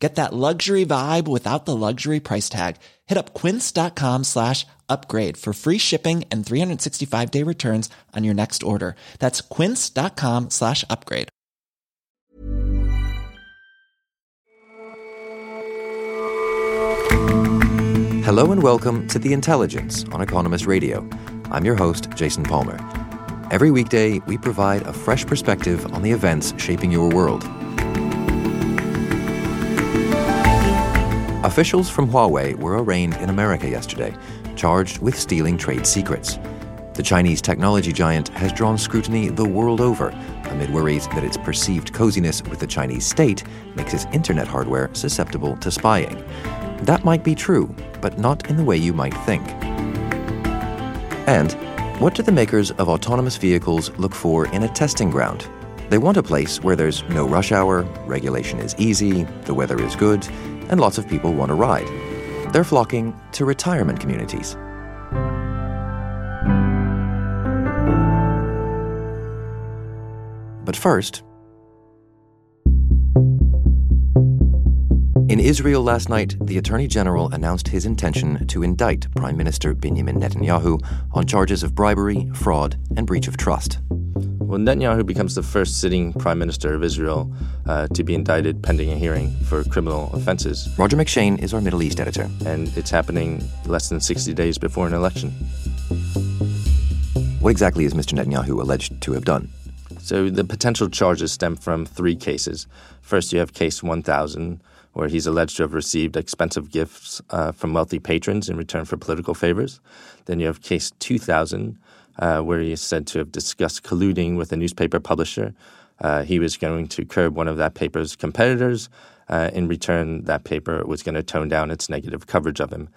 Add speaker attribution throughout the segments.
Speaker 1: Get that luxury vibe without the luxury price tag. Hit up quince.com slash upgrade for free shipping and 365 day returns on your next order. That's quince.com slash upgrade.
Speaker 2: Hello and welcome to The Intelligence on Economist Radio. I'm your host, Jason Palmer. Every weekday, we provide a fresh perspective on the events shaping your world. Officials from Huawei were arraigned in America yesterday, charged with stealing trade secrets. The Chinese technology giant has drawn scrutiny the world over amid worries that its perceived coziness with the Chinese state makes its internet hardware susceptible to spying. That might be true, but not in the way you might think. And what do the makers of autonomous vehicles look for in a testing ground? They want a place where there's no rush hour, regulation is easy, the weather is good, and lots of people want to ride. They're flocking to retirement communities. But first, In Israel last night, the Attorney General announced his intention to indict Prime Minister Benjamin Netanyahu on charges of bribery, fraud, and breach of trust.
Speaker 3: Well, Netanyahu becomes the first sitting Prime Minister of Israel uh, to be indicted pending a hearing for criminal offenses.
Speaker 2: Roger McShane is our Middle East editor.
Speaker 3: And it's happening less than 60 days before an election.
Speaker 2: What exactly is Mr. Netanyahu alleged to have done?
Speaker 3: So the potential charges stem from three cases. First, you have case 1000 where he's alleged to have received expensive gifts uh, from wealthy patrons in return for political favors. Then you have case 2000, uh, where he is said to have discussed colluding with a newspaper publisher. Uh, he was going to curb one of that paper's competitors. Uh, in return, that paper was going to tone down its negative coverage of him.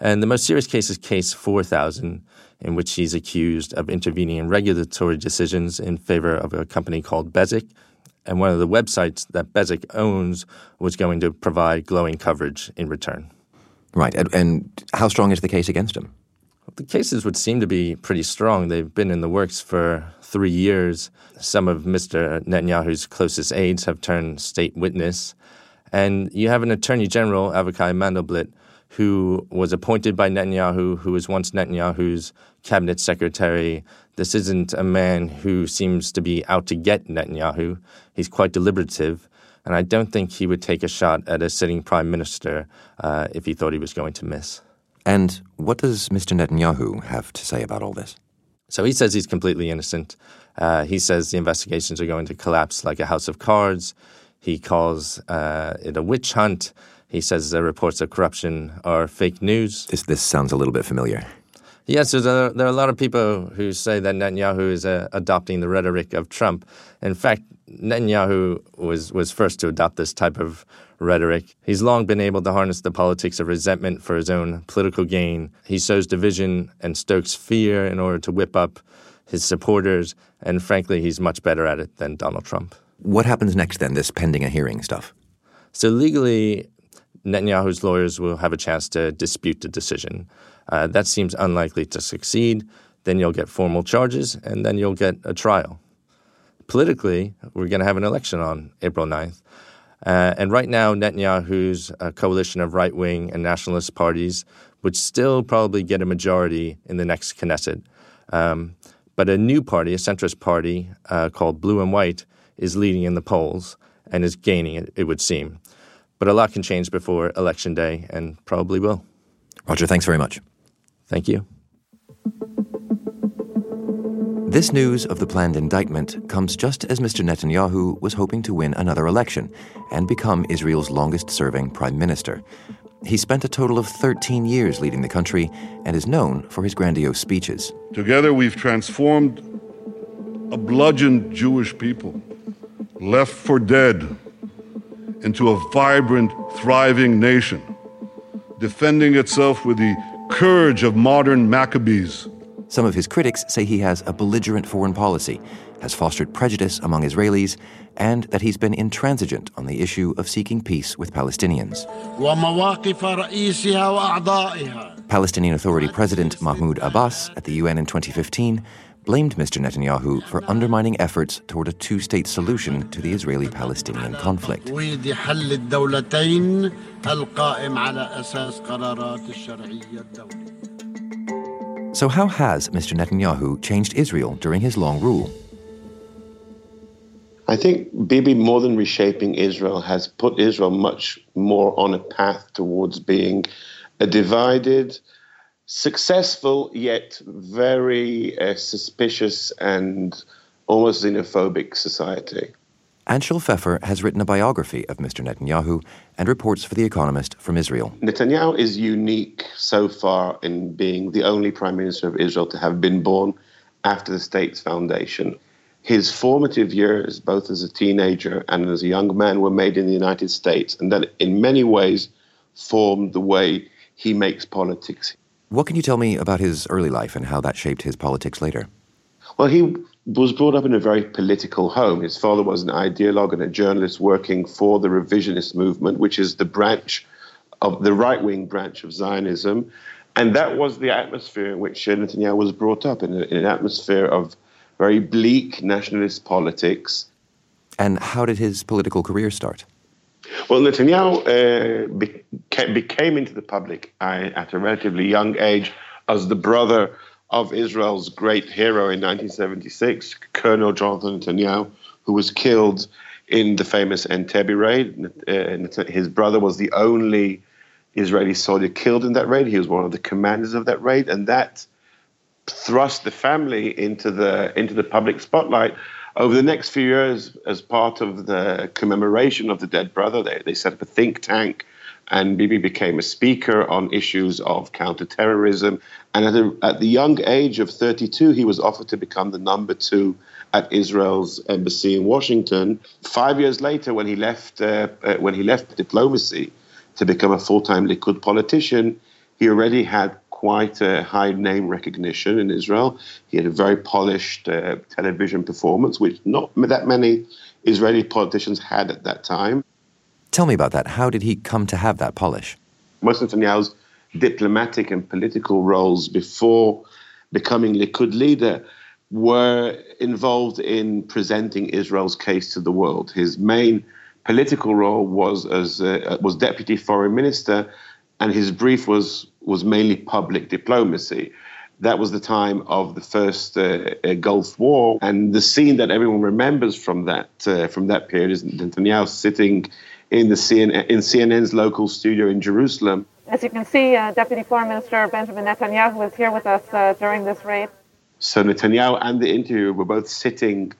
Speaker 3: And the most serious case is case 4000, in which he's accused of intervening in regulatory decisions in favor of a company called Bezeq, and one of the websites that Bezeq owns was going to provide glowing coverage in return.
Speaker 2: Right. And, how strong is the case against him?
Speaker 3: The cases would seem to be pretty strong. They've been in the works for three years. Some of Mr. Netanyahu's closest aides have turned state witness. And you have an attorney general, Avichai Mandelblit, who was appointed by Netanyahu, who was once Netanyahu's cabinet secretary. This isn't a man who seems to be out to get Netanyahu. He's quite deliberative. And I don't think he would take a shot at a sitting prime minister uh, if he thought he was going to miss.
Speaker 2: And what does Mr. Netanyahu have to say about all this?
Speaker 3: So he says he's completely innocent. Uh, he says the investigations are going to collapse like a house of cards. He calls uh, it a witch hunt. He says the reports of corruption are fake news.
Speaker 2: This, this sounds a little bit familiar.
Speaker 3: Yes, there are, there are a lot of people who say that Netanyahu is uh, adopting the rhetoric of Trump. In fact, Netanyahu was, was first to adopt this type of rhetoric. He's long been able to harness the politics of resentment for his own political gain. He sows division and stokes fear in order to whip up his supporters, and frankly, he's much better at it than Donald Trump.
Speaker 2: What happens next then, this pending a hearing stuff?
Speaker 3: So, legally, Netanyahu's lawyers will have a chance to dispute the decision. Uh, that seems unlikely to succeed. Then you'll get formal charges, and then you'll get a trial. Politically, we're going to have an election on April 9th. Uh, and right now, Netanyahu's uh, coalition of right wing and nationalist parties would still probably get a majority in the next Knesset. Um, but a new party, a centrist party uh, called Blue and White, is leading in the polls and is gaining, it, it would seem. But a lot can change before Election Day and probably will.
Speaker 2: Roger, thanks very much.
Speaker 3: Thank you.
Speaker 2: This news of the planned indictment comes just as Mr. Netanyahu was hoping to win another election and become Israel's longest serving prime minister. He spent a total of 13 years leading the country and is known for his grandiose speeches.
Speaker 4: Together, we've transformed a bludgeoned Jewish people, left for dead into a vibrant, thriving nation, defending itself with the courage of modern Maccabees.
Speaker 2: Some of his critics say he has a belligerent foreign policy, has fostered prejudice among Israelis, and that he's been intransigent on the issue of seeking peace with Palestinians. Palestinian Authority President Mahmoud Abbas at the UN in 2015 blamed Mr. Netanyahu for undermining efforts toward a two state solution to the Israeli Palestinian conflict. So, how has Mr. Netanyahu changed Israel during his long rule?
Speaker 5: I think Bibi, more than reshaping Israel, has put Israel much more on a path towards being a divided, successful yet very uh, suspicious and almost xenophobic society.
Speaker 2: Anshel Pfeffer has written a biography of Mr. Netanyahu and reports for The Economist from Israel.
Speaker 5: Netanyahu is unique so far in being the only prime minister of Israel to have been born after the state's foundation. His formative years, both as a teenager and as a young man, were made in the United States, and that in many ways formed the way he makes politics.
Speaker 2: What can you tell me about his early life and how that shaped his politics later?
Speaker 5: Well, he was brought up in a very political home. His father was an ideologue and a journalist working for the revisionist movement, which is the branch of the right wing branch of Zionism. And that was the atmosphere in which Netanyahu was brought up, in, a, in an atmosphere of very bleak nationalist politics.
Speaker 2: And how did his political career start?
Speaker 5: Well, Netanyahu uh, beca- became into the public eye at a relatively young age as the brother of Israel's great hero in 1976, Colonel Jonathan Netanyahu, who was killed in the famous Entebbe raid. Uh, his brother was the only Israeli soldier killed in that raid. He was one of the commanders of that raid, and that thrust the family into the into the public spotlight. Over the next few years, as part of the commemoration of the dead brother, they, they set up a think tank, and Bibi became a speaker on issues of counterterrorism. And at, a, at the young age of 32, he was offered to become the number two at Israel's embassy in Washington. Five years later, when he left, uh, uh, when he left diplomacy to become a full-time Likud politician, he already had quite a high name recognition in Israel. He had a very polished uh, television performance, which not that many Israeli politicians had at that time.
Speaker 2: Tell me about that. How did he come to have that polish?
Speaker 5: Most Netanyahu's diplomatic and political roles before becoming Likud leader were involved in presenting Israel's case to the world. His main political role was as uh, was deputy foreign minister, and his brief was was mainly public diplomacy. That was the time of the first uh, uh, Gulf War, and the scene that everyone remembers from that uh, from that period is Netanyahu sitting in the CNN, in CNN's local studio in Jerusalem.
Speaker 6: As you can see, uh, Deputy Foreign Minister Benjamin Netanyahu was here with us uh, during this raid.
Speaker 5: So Netanyahu and the interviewer were both sitting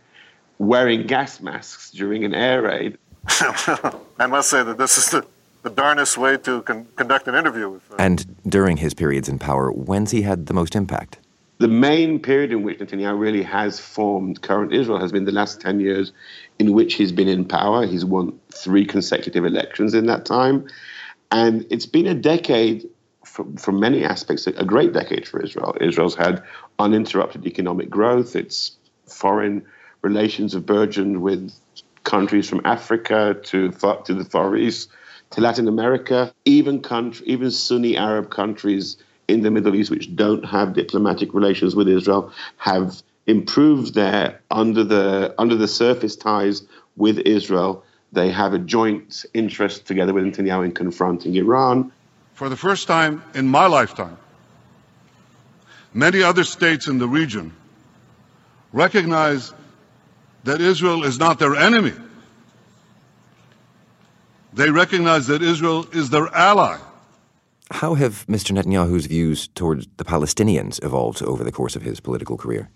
Speaker 5: wearing gas masks during an air raid.
Speaker 7: I must say that this is the the darnest way to con- conduct an interview. With, uh,
Speaker 2: and during his periods in power, when's he had the most impact?
Speaker 5: The main period in which Netanyahu really has formed current Israel has been the last 10 years in which he's been in power. He's won three consecutive elections in that time. And it's been a decade, from, many aspects, a great decade for Israel. Israel's had uninterrupted economic growth, its foreign relations have burgeoned with countries from Africa to, to the Far East to Latin America, even country, even Sunni Arab countries in the Middle East which don't have diplomatic relations with Israel have improved their under the under the surface ties with Israel. They have a joint interest together with Netanyahu in confronting Iran.
Speaker 4: For the first time in my lifetime, many other states in the region recognize that Israel is not their enemy they recognize that Israel is their ally.
Speaker 2: How have Mr. Netanyahu's views towards the Palestinians evolved over the course of his political career?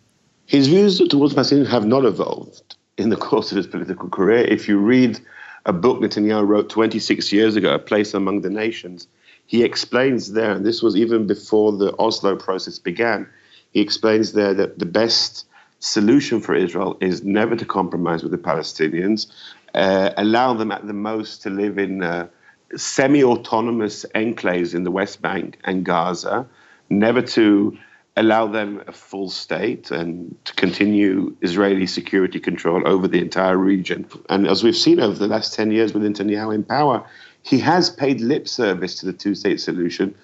Speaker 5: His views towards Palestinians have not evolved in the course of his political career. If you read a book Netanyahu wrote 26 years ago, A Place Among the Nations, he explains there, and this was even before the Oslo process began, he explains there that the best solution for Israel is never to compromise with the Palestinians, uh, allow them at the most to live in uh, semi autonomous enclaves in the West Bank and Gaza, never to allow them a full state and to continue Israeli security control over the entire region. And as we've seen over the last 10 years with Netanyahu in power, he has paid lip service to the two state solution.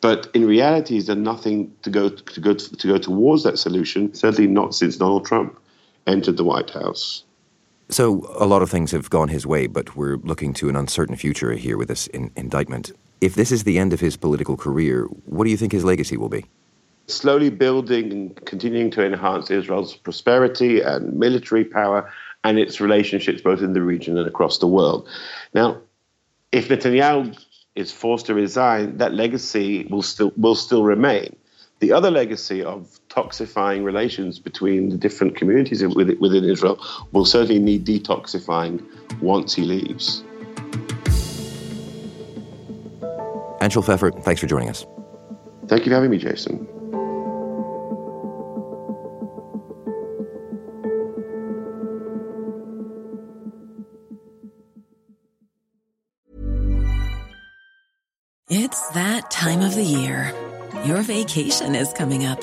Speaker 5: But in reality, he's done nothing to go to go to, to go towards that solution. Certainly not since Donald Trump entered the White House.
Speaker 2: So a lot of things have gone his way, but we're looking to an uncertain future here with this in- indictment. If this is the end of his political career, what do you think his legacy will be?
Speaker 5: Slowly building and continuing to enhance Israel's prosperity and military power and its relationships both in the region and across the world. Now, if Netanyahu is forced to resign, that legacy will still will still remain. The other legacy of toxifying relations between the different communities within Israel will certainly need detoxifying once he leaves.
Speaker 2: Anshel Pfeffer, thanks for joining us.
Speaker 5: Thank you for having me, Jason.
Speaker 8: It's that time of the year. Your vacation is coming up.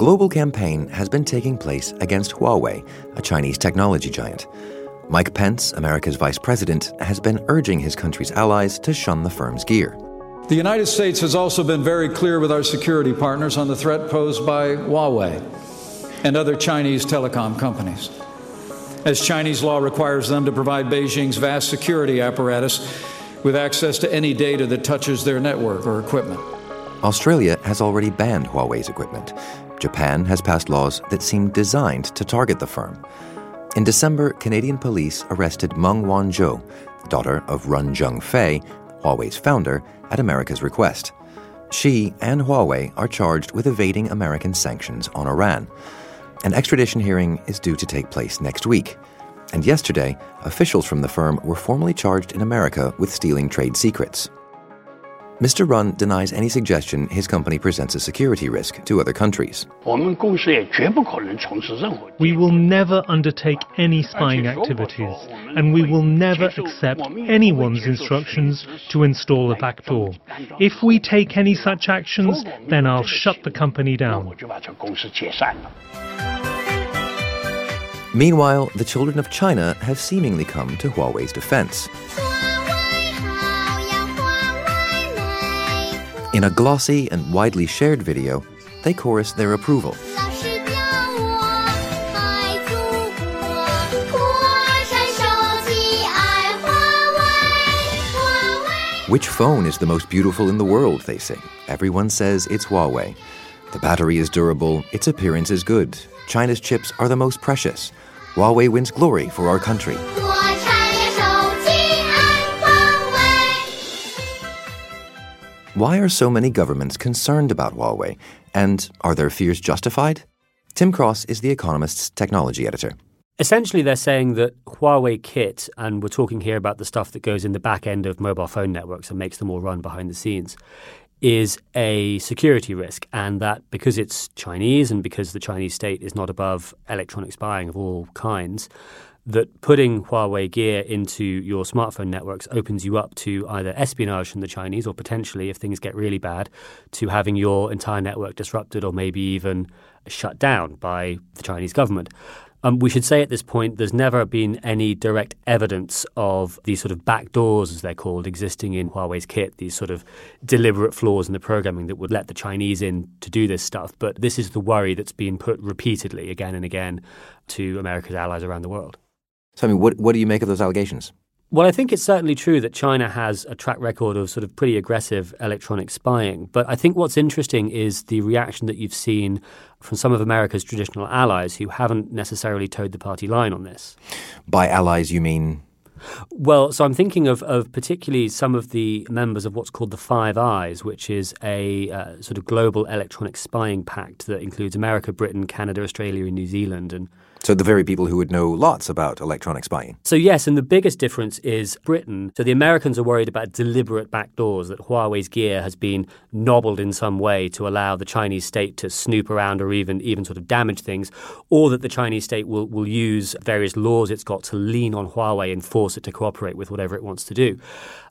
Speaker 2: global campaign has been taking place against Huawei, a Chinese technology giant. Mike Pence, America's vice president, has been urging his country's allies to shun the firm's gear.
Speaker 9: The United States has also been very clear with our security partners on the threat posed by Huawei and other Chinese telecom companies. As Chinese law requires them to provide Beijing's vast security apparatus with access to any data that touches their network or equipment.
Speaker 2: Australia has already banned Huawei's equipment. Japan has passed laws that seem designed to target the firm. In December, Canadian police arrested Meng Wanzhou, daughter of Ren Zhengfei, Huawei's founder, at America's request. She and Huawei are charged with evading American sanctions on Iran. An extradition hearing is due to take place next week. And yesterday, officials from the firm were formally charged in America with stealing trade secrets. Mr. Ren denies any suggestion his company presents a security risk to other countries.
Speaker 10: We will never undertake any spying activities, and we will never accept anyone's instructions to install a backdoor. If we take any such actions, then I'll shut the company down.
Speaker 2: Meanwhile, the children of China have seemingly come to Huawei's defense. In a glossy and widely shared video, they chorus their approval. Which phone is the most beautiful in the world, they sing. Everyone says it's Huawei. The battery is durable, its appearance is good. China's chips are the most precious. Huawei wins glory for our country. Why are so many governments concerned about Huawei? And are their fears justified? Tim Cross is The Economist's technology editor.
Speaker 11: Essentially, they're saying that Huawei kit, and we're talking here about the stuff that goes in the back end of mobile phone networks and makes them all run behind the scenes, is a security risk. And that because it's Chinese and because the Chinese state is not above electronic spying of all kinds, that putting Huawei gear into your smartphone networks opens you up to either espionage from the Chinese or potentially, if things get really bad, to having your entire network disrupted or maybe even shut down by the Chinese government. Um, we should say at this point there's never been any direct evidence of these sort of backdoors, as they're called, existing in Huawei's kit, these sort of deliberate flaws in the programming that would let the Chinese in to do this stuff. But this is the worry that's been put repeatedly, again and again, to America's allies around the world.
Speaker 2: So, I mean, what, what do you make of those allegations?
Speaker 11: Well, I think it's certainly true that China has a track record of sort of pretty aggressive electronic spying. But I think what's interesting is the reaction that you've seen from some of America's traditional allies who haven't necessarily toed the party line on this.
Speaker 2: By allies, you mean?
Speaker 11: Well, so I'm thinking of, of particularly some of the members of what's called the Five Eyes, which is a uh, sort of global electronic spying pact that includes America, Britain, Canada, Australia, and New Zealand. And
Speaker 2: so the very people who would know lots about electronic spying.
Speaker 11: So yes, and the biggest difference is Britain. So the Americans are worried about deliberate backdoors that Huawei's gear has been nobbled in some way to allow the Chinese state to snoop around or even even sort of damage things, or that the Chinese state will will use various laws it's got to lean on Huawei and force it to cooperate with whatever it wants to do.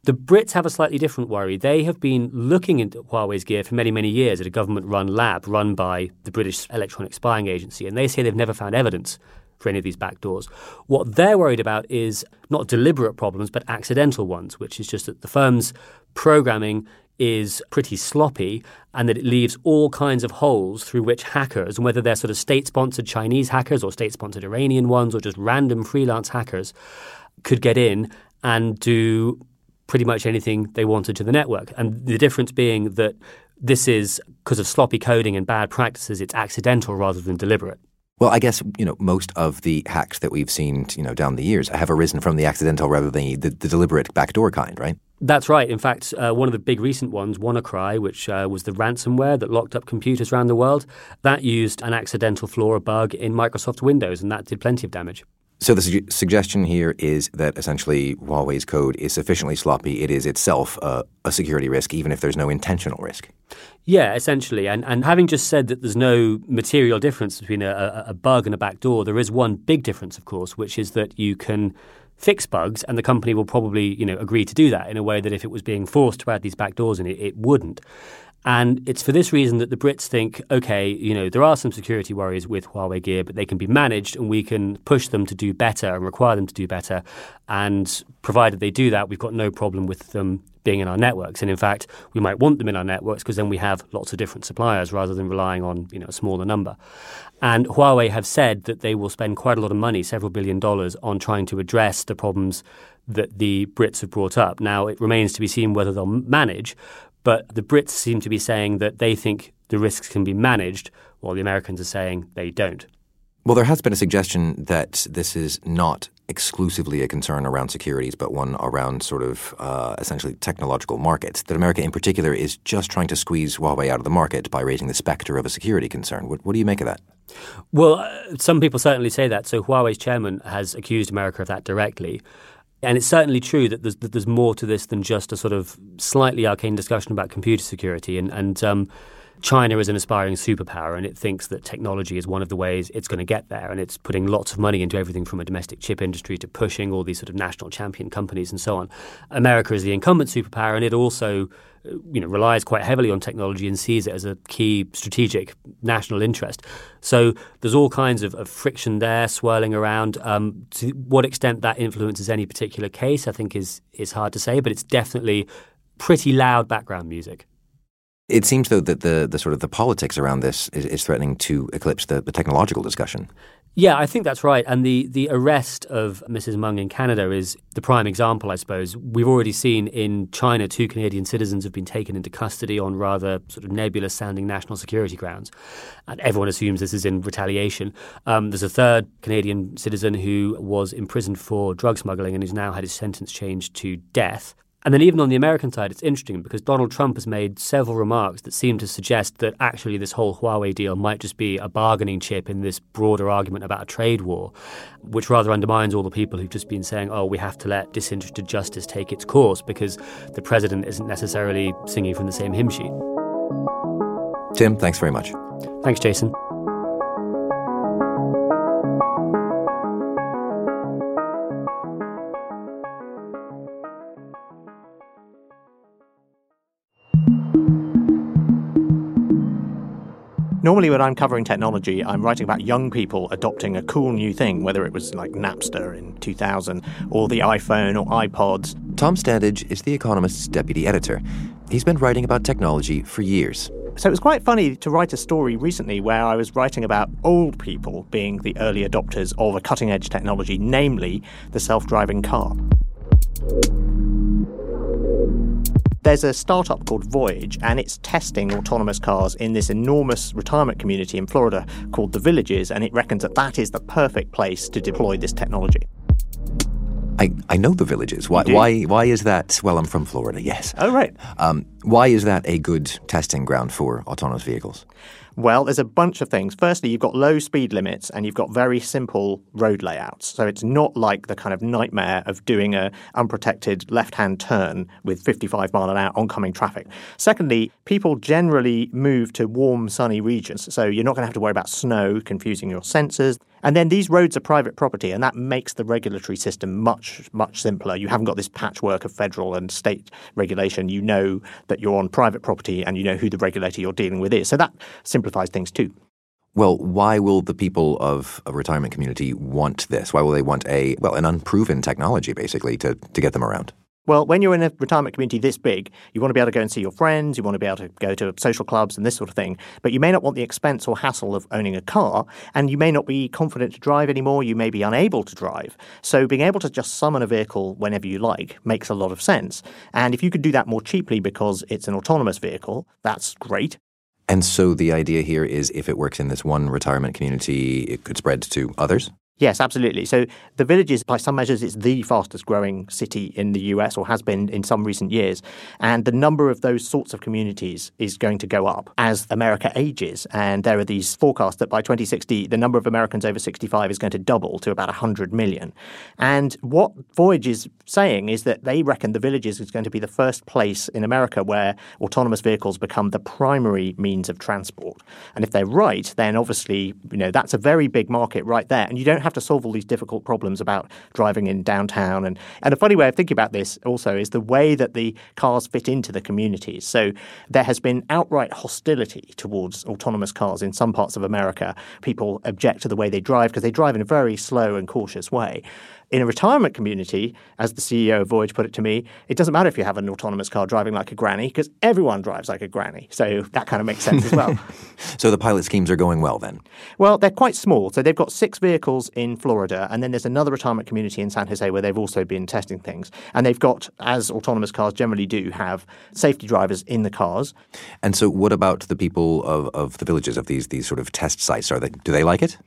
Speaker 11: The Brits have a slightly different worry. They have been looking into Huawei's gear for many, many years at a government run lab run by the British Electronic Spying Agency, and they say they've never found evidence for any of these backdoors. What they're worried about is not deliberate problems, but accidental ones, which is just that the firm's programming is pretty sloppy and that it leaves all kinds of holes through which hackers, and whether they're sort of state sponsored Chinese hackers or state sponsored Iranian ones or just random freelance hackers, could get in and do pretty much anything they wanted to the network. And the difference being that this is because of sloppy coding and bad practices, it's accidental rather than deliberate.
Speaker 2: Well, I guess you know most of the hacks that we've seen, you know, down the years have arisen from the accidental rather than the, the, deliberate backdoor kind, right?
Speaker 11: That's right. In fact, uh, one of the big recent ones, WannaCry, which uh, was the ransomware that locked up computers around the world, that used an accidental flaw or bug in Microsoft Windows, and that did plenty of damage.
Speaker 2: So the su- suggestion here is that essentially Huawei's code is sufficiently sloppy. It is itself a, a security risk, even if there's no intentional risk.
Speaker 11: Yeah, essentially. And, and having just said that there's no material difference between a, a bug and a backdoor, there is one big difference, of course, which is that you can fix bugs, and the company will probably, you know, agree to do that in a way that if it was being forced to add these backdoors in it, it wouldn't. And it's for this reason that the Brits think, okay, you know, there are some security worries with Huawei gear, but they can be managed and we can push them to do better and require them to do better. And provided they do that, we've got no problem with them being in our networks. And in fact, we might want them in our networks because then we have lots of different suppliers rather than relying on, you know, a smaller number. And Huawei have said that they will spend quite a lot of money, several billion dollars, on trying to address the problems that the Brits have brought up. Now, it remains to be seen whether they'll manage, but the Brits seem to be saying that they think the risks can be managed, while the Americans are saying they don't.
Speaker 2: Well, there has been a suggestion that this is not exclusively a concern around securities, but one around sort of uh, essentially technological markets. That America, in particular, is just trying to squeeze Huawei out of the market by raising the specter of a security concern. What, what do you make of that?
Speaker 11: Well, uh, some people certainly say that. So Huawei's chairman has accused America of that directly. And it's certainly true that there's, that there's more to this than just a sort of slightly arcane discussion about computer security. And, and um, China is an aspiring superpower and it thinks that technology is one of the ways it's going to get there. And it's putting lots of money into everything from a domestic chip industry to pushing all these sort of national champion companies and so on. America is the incumbent superpower and it also you know, relies quite heavily on technology and sees it as a key strategic national interest. So there's all kinds of, of friction there swirling around. Um, to what extent that influences any particular case, I think is is hard to say, but it's definitely pretty loud background music.
Speaker 2: It seems though that the, the sort of the politics around this is, is threatening to eclipse the, the technological discussion.
Speaker 11: Yeah, I think that's right. And the, the arrest of Mrs. Meng in Canada is the prime example, I suppose. We've already seen in China two Canadian citizens have been taken into custody on rather sort of nebulous sounding national security grounds. And everyone assumes this is in retaliation. Um, there's a third Canadian citizen who was imprisoned for drug smuggling and who's now had his sentence changed to death. And then, even on the American side, it's interesting because Donald Trump has made several remarks that seem to suggest that actually this whole Huawei deal might just be a bargaining chip in this broader argument about a trade war, which rather undermines all the people who've just been saying, oh, we have to let disinterested justice take its course because the president isn't necessarily singing from the same hymn sheet.
Speaker 2: Tim, thanks very much.
Speaker 11: Thanks, Jason.
Speaker 12: Normally, when I'm covering technology, I'm writing about young people adopting a cool new thing, whether it was like Napster in 2000 or the iPhone or iPods.
Speaker 2: Tom Standage is The Economist's deputy editor. He's been writing about technology for years.
Speaker 12: So it was quite funny to write a story recently where I was writing about old people being the early adopters of a cutting edge technology, namely the self driving car. There's a startup called Voyage, and it's testing autonomous cars in this enormous retirement community in Florida called The Villages, and it reckons that that is the perfect place to deploy this technology.
Speaker 2: I, I know the villages. Why, why, why is that? Well, I'm from Florida, yes.
Speaker 12: Oh, right.
Speaker 2: Um, why is that a good testing ground for autonomous vehicles?
Speaker 12: Well, there's a bunch of things. Firstly, you've got low speed limits and you've got very simple road layouts. So it's not like the kind of nightmare of doing a unprotected left-hand turn with 55 mile an hour oncoming traffic. Secondly, people generally move to warm, sunny regions. So you're not going to have to worry about snow confusing your sensors. And then these roads are private property, and that makes the regulatory system much, much simpler. You haven't got this patchwork of federal and state regulation. You know that you're on private property and you know who the regulator you're dealing with is. So that simplifies things too.
Speaker 2: Well, why will the people of a retirement community want this? Why will they want a well, an unproven technology basically to, to get them around?
Speaker 12: Well, when you're in a retirement community this big, you want to be able to go and see your friends, you want to be able to go to social clubs and this sort of thing, but you may not want the expense or hassle of owning a car, and you may not be confident to drive anymore, you may be unable to drive. So being able to just summon a vehicle whenever you like makes a lot of sense. And if you could do that more cheaply because it's an autonomous vehicle, that's great.
Speaker 2: And so the idea here is if it works in this one retirement community, it could spread to others?
Speaker 12: Yes, absolutely. So the villages, by some measures, it's the fastest growing city in the US or has been in some recent years. And the number of those sorts of communities is going to go up as America ages. And there are these forecasts that by 2060, the number of Americans over 65 is going to double to about 100 million. And what Voyage is saying is that they reckon the villages is going to be the first place in America where autonomous vehicles become the primary means of transport. And if they're right, then obviously, you know, that's a very big market right there. And you don't have to solve all these difficult problems about driving in downtown. And, and a funny way of thinking about this also is the way that the cars fit into the communities. So there has been outright hostility towards autonomous cars in some parts of America. People object to the way they drive because they drive in a very slow and cautious way. In a retirement community, as the CEO of Voyage put it to me, it doesn't matter if you have an autonomous car driving like a granny because everyone drives like a granny. So that kind of makes sense as well.
Speaker 2: so the pilot schemes are going well then?
Speaker 12: Well, they're quite small. So they've got six vehicles in Florida, and then there's another retirement community in San Jose where they've also been testing things. And they've got, as autonomous cars generally do, have safety drivers in the cars.
Speaker 2: And so what about the people of, of the villages, of these, these sort of test sites? Are they, do they like it?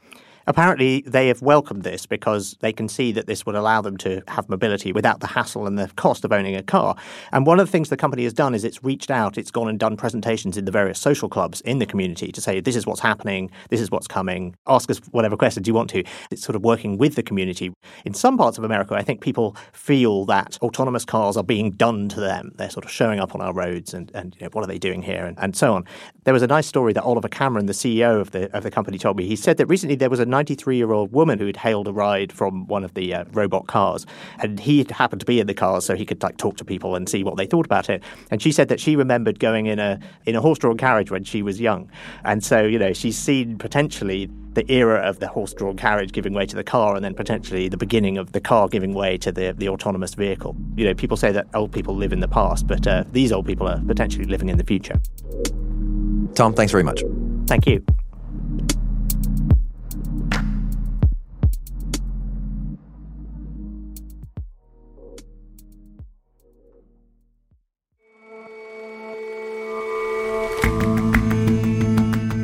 Speaker 12: Apparently, they have welcomed this because they can see that this would allow them to have mobility without the hassle and the cost of owning a car. And one of the things the company has done is it's reached out, it's gone and done presentations in the various social clubs in the community to say, this is what's happening, this is what's coming, ask us whatever questions you want to. It's sort of working with the community. In some parts of America, I think people feel that autonomous cars are being done to them. They're sort of showing up on our roads and, and you know, what are they doing here and, and so on. There was a nice story that Oliver Cameron, the CEO of the, of the company, told me. He said that recently there was a 93 year old woman who had hailed a ride from one of the uh, robot cars. And he happened to be in the car so he could like talk to people and see what they thought about it. And she said that she remembered going in a in a horse drawn carriage when she was young. And so, you know, she's seen potentially the era of the horse drawn carriage giving way to the car and then potentially the beginning of the car giving way to the, the autonomous vehicle. You know, people say that old people live in the past, but uh, these old people are potentially living in the future.
Speaker 2: Tom, thanks very much.
Speaker 12: Thank you.